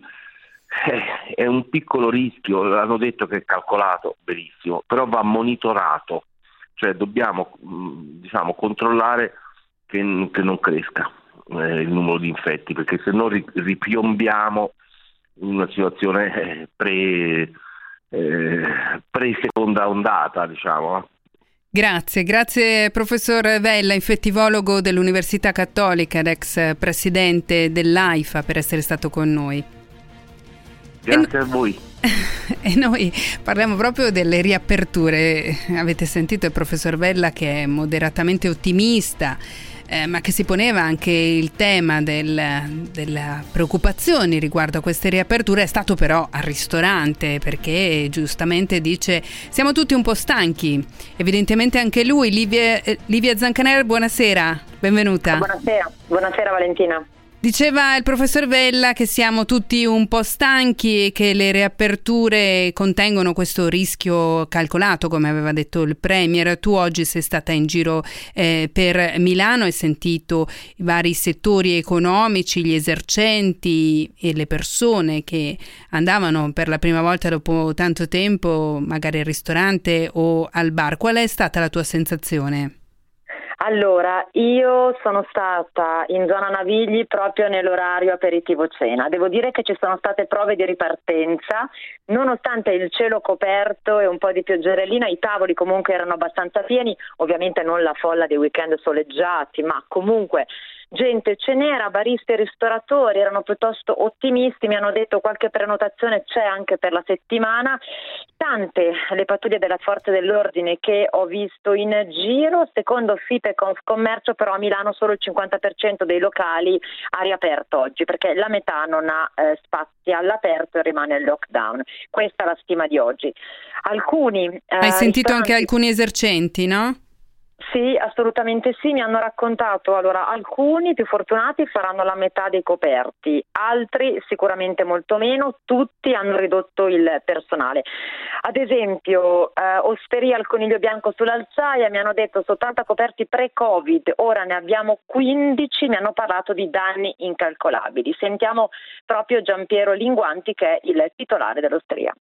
eh, è un piccolo rischio, hanno detto che è calcolato benissimo, però va monitorato cioè dobbiamo mm, diciamo, controllare che, che, non cresca eh, il numero di infetti, perché se no ripiombiamo in una situazione eh, pre, eh, pre-seconda ondata, diciamo. Grazie, grazie professor Vella, infettivologo dell'Università Cattolica ed ex presidente dell'AIFA per essere stato con noi. Grazie a voi. [laughs] E noi parliamo proprio delle riaperture. Avete sentito il professor Vella che è moderatamente ottimista. Eh, ma che si poneva anche il tema del, della preoccupazione riguardo a queste riaperture, è stato però al ristorante perché giustamente dice siamo tutti un po' stanchi, evidentemente anche lui. Livia, eh, Livia Zancaner, buonasera, benvenuta. Buonasera, buonasera Valentina. Diceva il professor Vella che siamo tutti un po' stanchi e che le riaperture contengono questo rischio calcolato, come aveva detto il Premier. Tu oggi sei stata in giro eh, per Milano, hai sentito i vari settori economici, gli esercenti e le persone che andavano per la prima volta dopo tanto tempo magari al ristorante o al bar. Qual è stata la tua sensazione? Allora, io sono stata in zona Navigli proprio nell'orario aperitivo cena. Devo dire che ci sono state prove di ripartenza, nonostante il cielo coperto e un po' di pioggerellina, i tavoli comunque erano abbastanza pieni, ovviamente non la folla dei weekend soleggiati, ma comunque gente ce n'era, baristi e ristoratori erano piuttosto ottimisti, mi hanno detto qualche prenotazione c'è anche per la settimana, tante le pattuglie della forza dell'ordine che ho visto in giro, secondo FIPE Commercio però a Milano solo il 50% dei locali ha riaperto oggi perché la metà non ha eh, spazi all'aperto e rimane il lockdown. Questa è la stima di oggi. Alcuni, eh, Hai sentito anche alcuni esercenti, no? Sì, assolutamente sì, mi hanno raccontato, allora alcuni più fortunati faranno la metà dei coperti, altri sicuramente molto meno, tutti hanno ridotto il personale. Ad esempio, eh, Osteria al Coniglio Bianco sull'Alzaia mi hanno detto soltanto coperti pre-Covid, ora ne abbiamo 15, mi hanno parlato di danni incalcolabili. Sentiamo proprio Giampiero Linguanti che è il titolare dell'Osteria.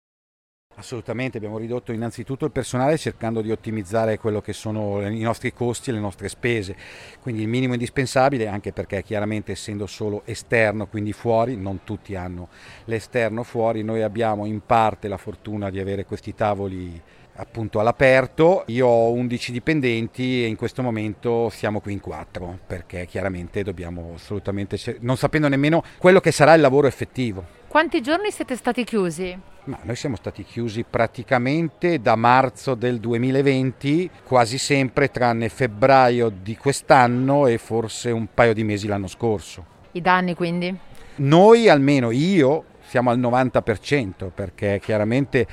Assolutamente, abbiamo ridotto innanzitutto il personale cercando di ottimizzare quello che sono i nostri costi e le nostre spese, quindi il minimo indispensabile anche perché chiaramente essendo solo esterno, quindi fuori, non tutti hanno l'esterno fuori, noi abbiamo in parte la fortuna di avere questi tavoli appunto all'aperto. Io ho 11 dipendenti e in questo momento siamo qui in quattro perché chiaramente dobbiamo assolutamente, non sapendo nemmeno quello che sarà il lavoro effettivo. Quanti giorni siete stati chiusi? Ma noi siamo stati chiusi praticamente da marzo del 2020, quasi sempre tranne febbraio di quest'anno e forse un paio di mesi l'anno scorso. I danni quindi? Noi, almeno io, siamo al 90% perché chiaramente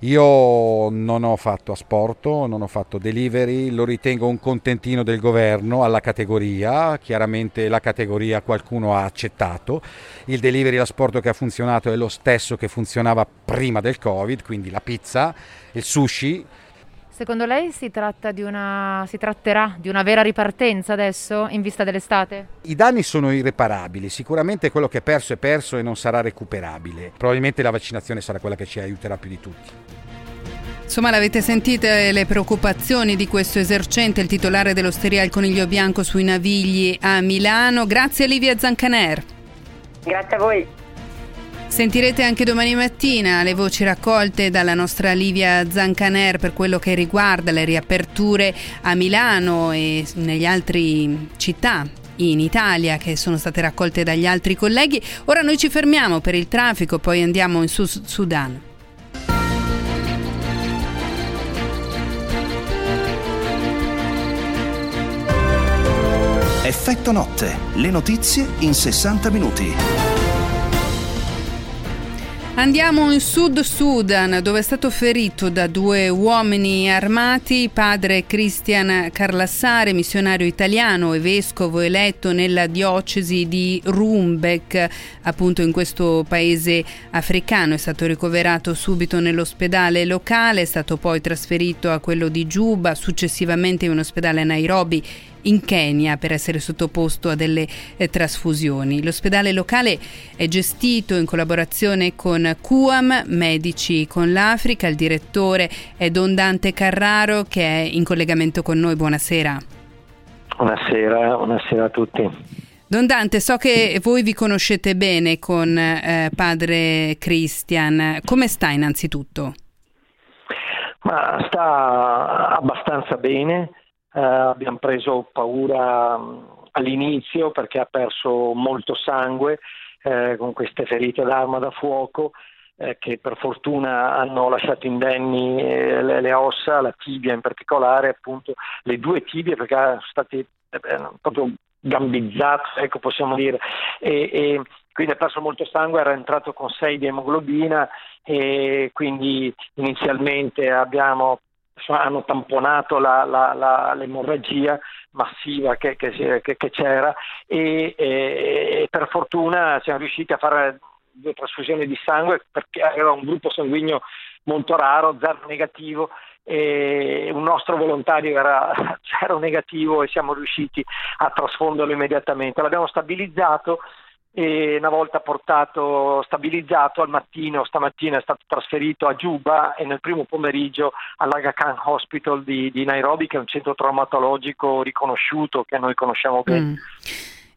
io non ho fatto asporto, non ho fatto delivery, lo ritengo un contentino del governo alla categoria, chiaramente la categoria qualcuno ha accettato, il delivery e l'asporto che ha funzionato è lo stesso che funzionava prima del Covid, quindi la pizza, il sushi. Secondo lei si, tratta di una, si tratterà di una vera ripartenza adesso in vista dell'estate? I danni sono irreparabili, sicuramente quello che è perso è perso e non sarà recuperabile. Probabilmente la vaccinazione sarà quella che ci aiuterà più di tutti. Insomma, l'avete sentite le preoccupazioni di questo esercente, il titolare dell'osteria Il Coniglio Bianco sui Navigli a Milano. Grazie Livia Zancaner. Grazie a voi. Sentirete anche domani mattina le voci raccolte dalla nostra Livia Zancaner per quello che riguarda le riaperture a Milano e negli altri città in Italia che sono state raccolte dagli altri colleghi. Ora noi ci fermiamo per il traffico, poi andiamo in Sud Sudan. Effetto notte, le notizie in 60 minuti. Andiamo in Sud Sudan, dove è stato ferito da due uomini armati padre Christian Carlassare, missionario italiano e vescovo eletto nella diocesi di Rumbek, appunto in questo paese africano. È stato ricoverato subito nell'ospedale locale, è stato poi trasferito a quello di Giuba, successivamente in un ospedale a Nairobi in Kenya per essere sottoposto a delle eh, trasfusioni. L'ospedale locale è gestito in collaborazione con QAM, Medici con l'Africa. Il direttore è Don Dante Carraro che è in collegamento con noi. Buonasera. Buonasera, buonasera a tutti. Don Dante, so che voi vi conoscete bene con eh, padre Christian. Come sta innanzitutto? Ma sta abbastanza bene eh, abbiamo preso paura mm, all'inizio perché ha perso molto sangue eh, con queste ferite d'arma da fuoco eh, che per fortuna hanno lasciato indenni eh, le, le, ossa, la tibia in particolare, appunto le due tibie perché sono state eh, proprio gambizzate, ecco possiamo dire, e, e quindi ha perso molto sangue, era entrato con 6 di emoglobina e quindi inizialmente abbiamo hanno tamponato la, la, la, l'emorragia massiva che, che, che, che c'era e, e, per fortuna siamo riusciti a fare due trasfusioni di sangue perché aveva un gruppo sanguigno molto raro, zero negativo e un nostro volontario era [laughs] zero negativo e siamo riusciti a trasfonderlo immediatamente. L'abbiamo stabilizzato e una volta portato stabilizzato al mattino, stamattina è stato trasferito a Juba e nel primo pomeriggio all'Aga Khan Hospital di, di, Nairobi che è un centro traumatologico riconosciuto che noi conosciamo bene. Mm.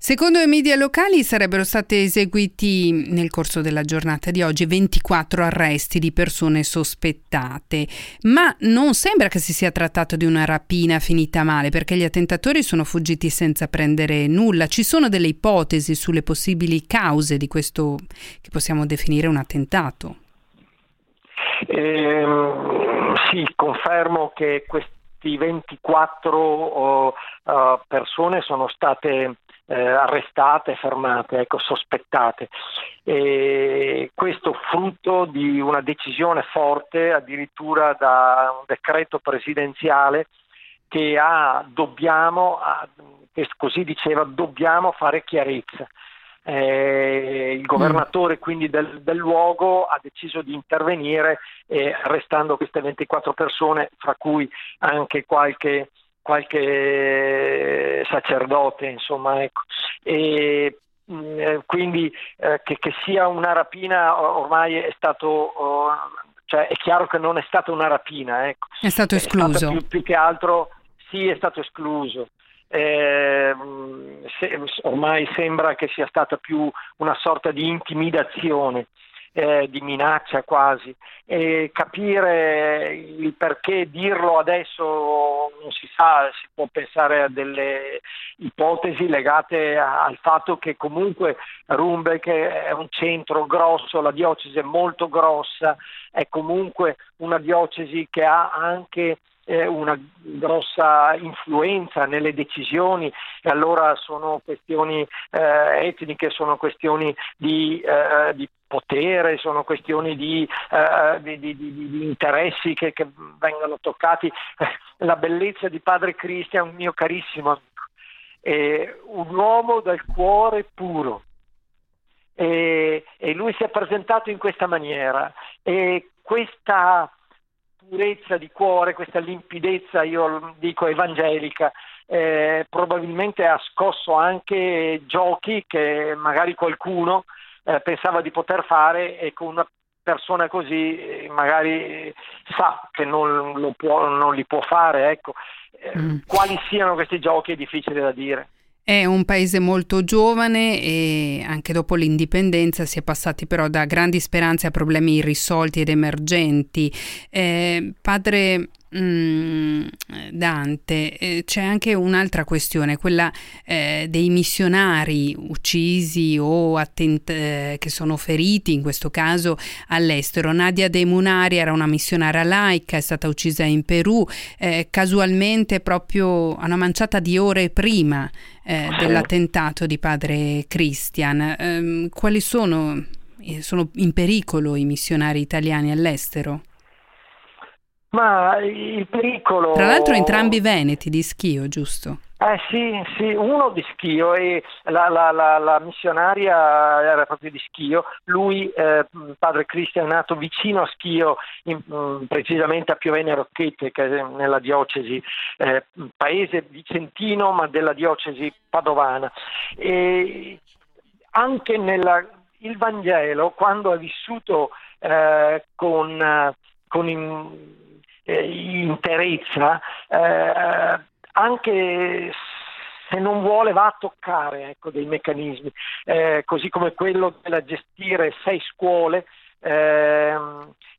Secondo i media locali sarebbero stati eseguiti nel corso della giornata di oggi 24 arresti di persone sospettate, ma non sembra che si sia trattato di una rapina finita male perché gli attentatori sono fuggiti senza prendere nulla. Ci sono delle ipotesi sulle possibili cause di questo che possiamo definire un attentato? Eh, sì, confermo che questi 24 uh, uh, persone sono state eh, arrestate, fermate, ecco, sospettate. E questo frutto di una decisione forte, addirittura da un decreto presidenziale che ha, dobbiamo, che così diceva, dobbiamo fare chiarezza. Eh, il governatore quindi del, del, luogo ha deciso di intervenire eh, arrestando queste 24 persone, fra cui anche qualche qualche sacerdote, insomma, ecco. E, eh, quindi eh, che, che, sia una rapina ormai è stato, oh, cioè è chiaro che non è stata una rapina, ecco. È stato escluso. È più, più, che altro sì, è stato escluso. Eh, se, ormai sembra che sia stata più una sorta di intimidazione. Eh, di minaccia quasi e capire il perché dirlo adesso non si sa, si può pensare a delle ipotesi legate al fatto che comunque Rumbek è un centro grosso, la diocesi è molto grossa, è comunque una diocesi che ha anche eh, una grossa influenza nelle decisioni e allora sono questioni eh, etniche, sono questioni di, eh, di potere, sono questioni di, uh, di, di, di interessi che, che, vengono toccati. Eh, la bellezza di padre Cristian, mio carissimo amico, è un uomo dal cuore puro. E, e lui si è presentato in questa maniera e questa purezza di cuore, questa limpidezza, io dico evangelica, eh, probabilmente ha scosso anche giochi che magari qualcuno eh, pensava di poter fare e con una persona così eh, magari sa che non, può, non li può fare. Ecco. Eh, mm. Quali siano questi giochi è difficile da dire. È un paese molto giovane e anche dopo l'indipendenza si è passati però da grandi speranze a problemi irrisolti ed emergenti. Eh, padre Mm, Dante, eh, c'è anche un'altra questione, quella eh, dei missionari uccisi o attent- eh, che sono feriti, in questo caso all'estero. Nadia De Munari era una missionaria laica, è stata uccisa in Perù, eh, casualmente proprio a una manciata di ore prima eh, dell'attentato di padre Christian. Ehm, quali sono, eh, sono in pericolo i missionari italiani all'estero? Ma il pericolo... Tra l'altro entrambi veneti di Schio, giusto? Eh sì, sì, uno di Schio e la, la, la, la missionaria era proprio di Schio, lui, eh, padre Cristian, è nato vicino a Schio, in, mm, precisamente a Piovene Rocchette, che è nella diocesi, eh, paese vicentino ma della diocesi padovana. E anche nel Vangelo, quando ha vissuto eh, con, con in, eh, interezza, eh, anche se non vuole va a toccare ecco, dei meccanismi, eh, così come quello della gestire sei scuole eh,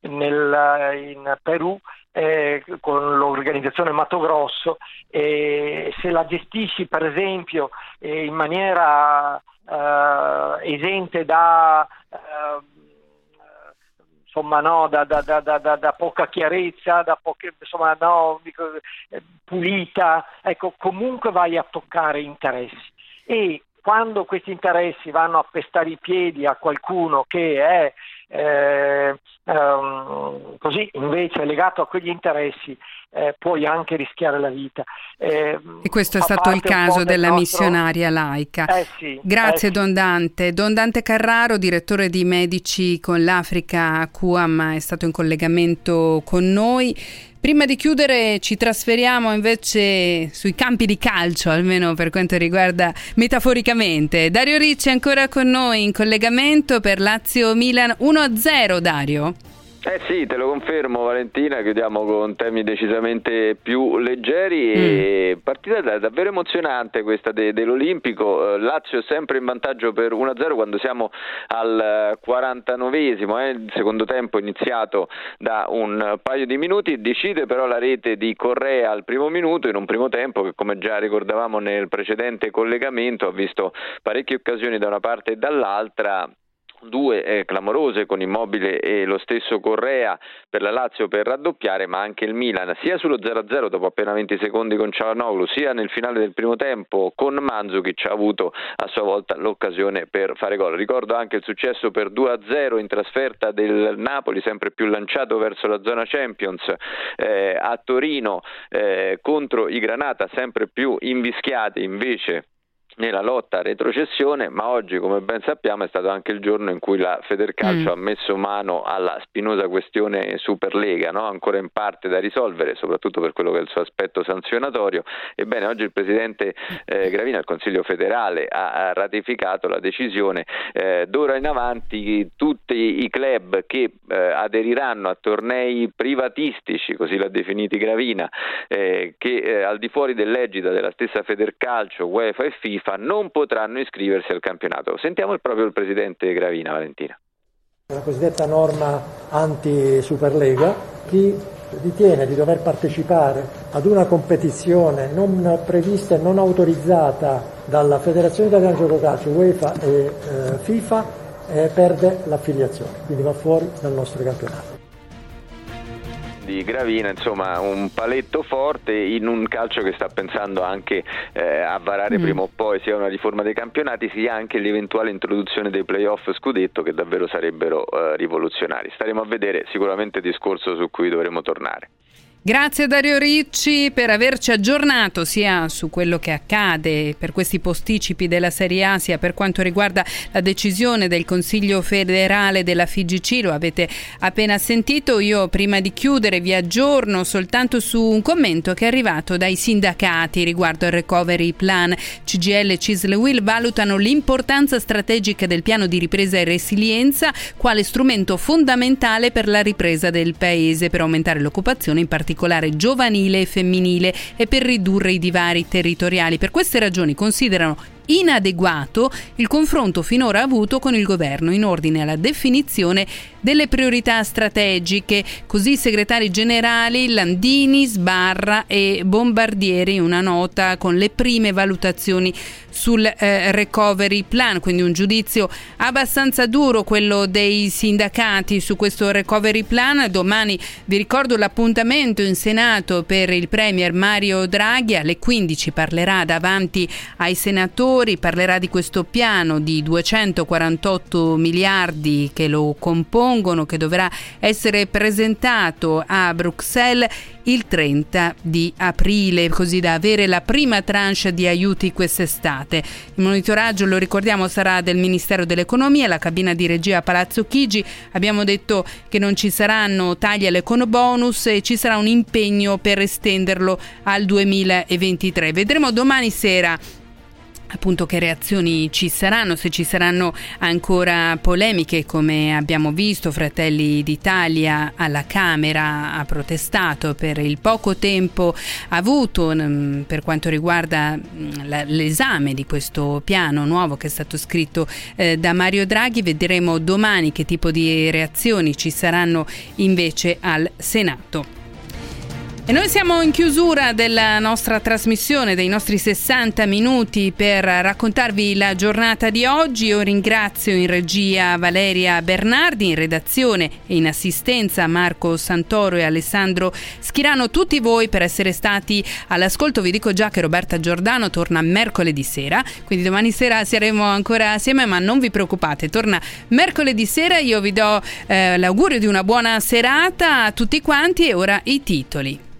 nel, in Perù eh, con l'organizzazione Mato Grosso e se la gestisci per esempio eh, in maniera eh, esente da eh, insomma, no, da, da, da, da, poca chiarezza, da poche, insomma, no, eh, pulita, ecco, comunque vai a toccare interessi. E quando questi interessi vanno a pestare i piedi a qualcuno che è eh, ehm, così invece legato a quegli interessi eh, puoi anche rischiare la vita. Eh, e questo è stato il caso della nostro... missionaria laica. Eh sì, Grazie eh Don Dante. Don Dante Carraro, direttore di Medici con l'Africa QAM, è stato in collegamento con noi. Prima di chiudere ci trasferiamo invece sui campi di calcio, almeno per quanto riguarda metaforicamente. Dario Ricci è ancora con noi in collegamento per Lazio Milan 1-0 Dario. Eh sì, te lo confermo Valentina, chiudiamo con temi decisamente più leggeri e mm. partita davvero emozionante questa de- dell'Olimpico, eh, Lazio sempre in vantaggio per 1-0 quando siamo al 49esimo, eh, il secondo tempo iniziato da un paio di minuti, decide però la rete di Correa al primo minuto in un primo tempo che come già ricordavamo nel precedente collegamento ha visto parecchie occasioni da una parte e dall'altra due eh, clamorose con Immobile e lo stesso Correa per la Lazio per raddoppiare, ma anche il Milan sia sullo 0-0 dopo appena 20 secondi con Cialanoglu, sia nel finale del primo tempo con Mandzukic ha avuto a sua volta l'occasione per fare gol. Ricordo anche il successo per 2-0 in trasferta del Napoli, sempre più lanciato verso la zona Champions eh, a Torino eh, contro i Granata, sempre più invischiati invece nella lotta a retrocessione, ma oggi, come ben sappiamo, è stato anche il giorno in cui la Federcalcio mm. ha messo mano alla spinosa questione Superlega, no? ancora in parte da risolvere, soprattutto per quello che è il suo aspetto sanzionatorio. Ebbene, oggi il Presidente eh, Gravina, il Consiglio federale, ha, ha ratificato la decisione. Eh, d'ora in avanti tutti i club che eh, aderiranno a tornei privatistici, così l'ha definiti Gravina, eh, che eh, al di fuori dell'egida della stessa Federcalcio, UEFA e FIFA, FIFA non potranno iscriversi al campionato. Sentiamo proprio il presidente Gravina, Valentina. La cosiddetta norma anti-Superlega, chi ritiene di dover partecipare ad una competizione non prevista e non autorizzata dalla Federazione Italiana Gioco Calcio, UEFA e eh, FIFA eh, perde l'affiliazione, quindi va fuori dal nostro campionato di Gravina, insomma un paletto forte in un calcio che sta pensando anche eh, a varare mm. prima o poi sia una riforma dei campionati sia anche l'eventuale introduzione dei playoff scudetto che davvero sarebbero eh, rivoluzionari. Staremo a vedere sicuramente discorso su cui dovremo tornare. Grazie Dario Ricci per averci aggiornato sia su quello che accade per questi posticipi della Serie A sia per quanto riguarda la decisione del Consiglio federale della FIGC, lo avete appena sentito. Io prima di chiudere vi aggiorno soltanto su un commento che è arrivato dai sindacati riguardo al recovery plan. CGL e Cisle Will valutano l'importanza strategica del piano di ripresa e resilienza quale strumento fondamentale per la ripresa del paese per aumentare l'occupazione in particolare particolare giovanile e femminile e per ridurre i divari territoriali. Per queste ragioni considerano inadeguato il confronto finora avuto con il governo in ordine alla definizione delle priorità strategiche. Così i segretari generali Landini, Sbarra e Bombardieri una nota con le prime valutazioni sul eh, recovery plan, quindi un giudizio abbastanza duro quello dei sindacati su questo recovery plan. Domani vi ricordo l'appuntamento in Senato per il Premier Mario Draghi alle 15 parlerà davanti ai senatori parlerà di questo piano di 248 miliardi che lo compongono, che dovrà essere presentato a Bruxelles il 30 di aprile, così da avere la prima tranche di aiuti quest'estate. Il monitoraggio, lo ricordiamo, sarà del Ministero dell'Economia, la cabina di regia a Palazzo Chigi. Abbiamo detto che non ci saranno tagli all'econobonus e ci sarà un impegno per estenderlo al 2023. Vedremo domani sera appunto che reazioni ci saranno, se ci saranno ancora polemiche come abbiamo visto Fratelli d'Italia alla Camera ha protestato per il poco tempo avuto mm, per quanto riguarda mm, l'esame di questo piano nuovo che è stato scritto eh, da Mario Draghi, vedremo domani che tipo di reazioni ci saranno invece al Senato. E noi siamo in chiusura della nostra trasmissione, dei nostri 60 minuti per raccontarvi la giornata di oggi. Io ringrazio in regia Valeria Bernardi, in redazione e in assistenza Marco Santoro e Alessandro Schirano, tutti voi per essere stati all'ascolto. Vi dico già che Roberta Giordano torna mercoledì sera, quindi domani sera saremo ancora assieme, ma non vi preoccupate, torna mercoledì sera. Io vi do eh, l'augurio di una buona serata a tutti quanti e ora i titoli.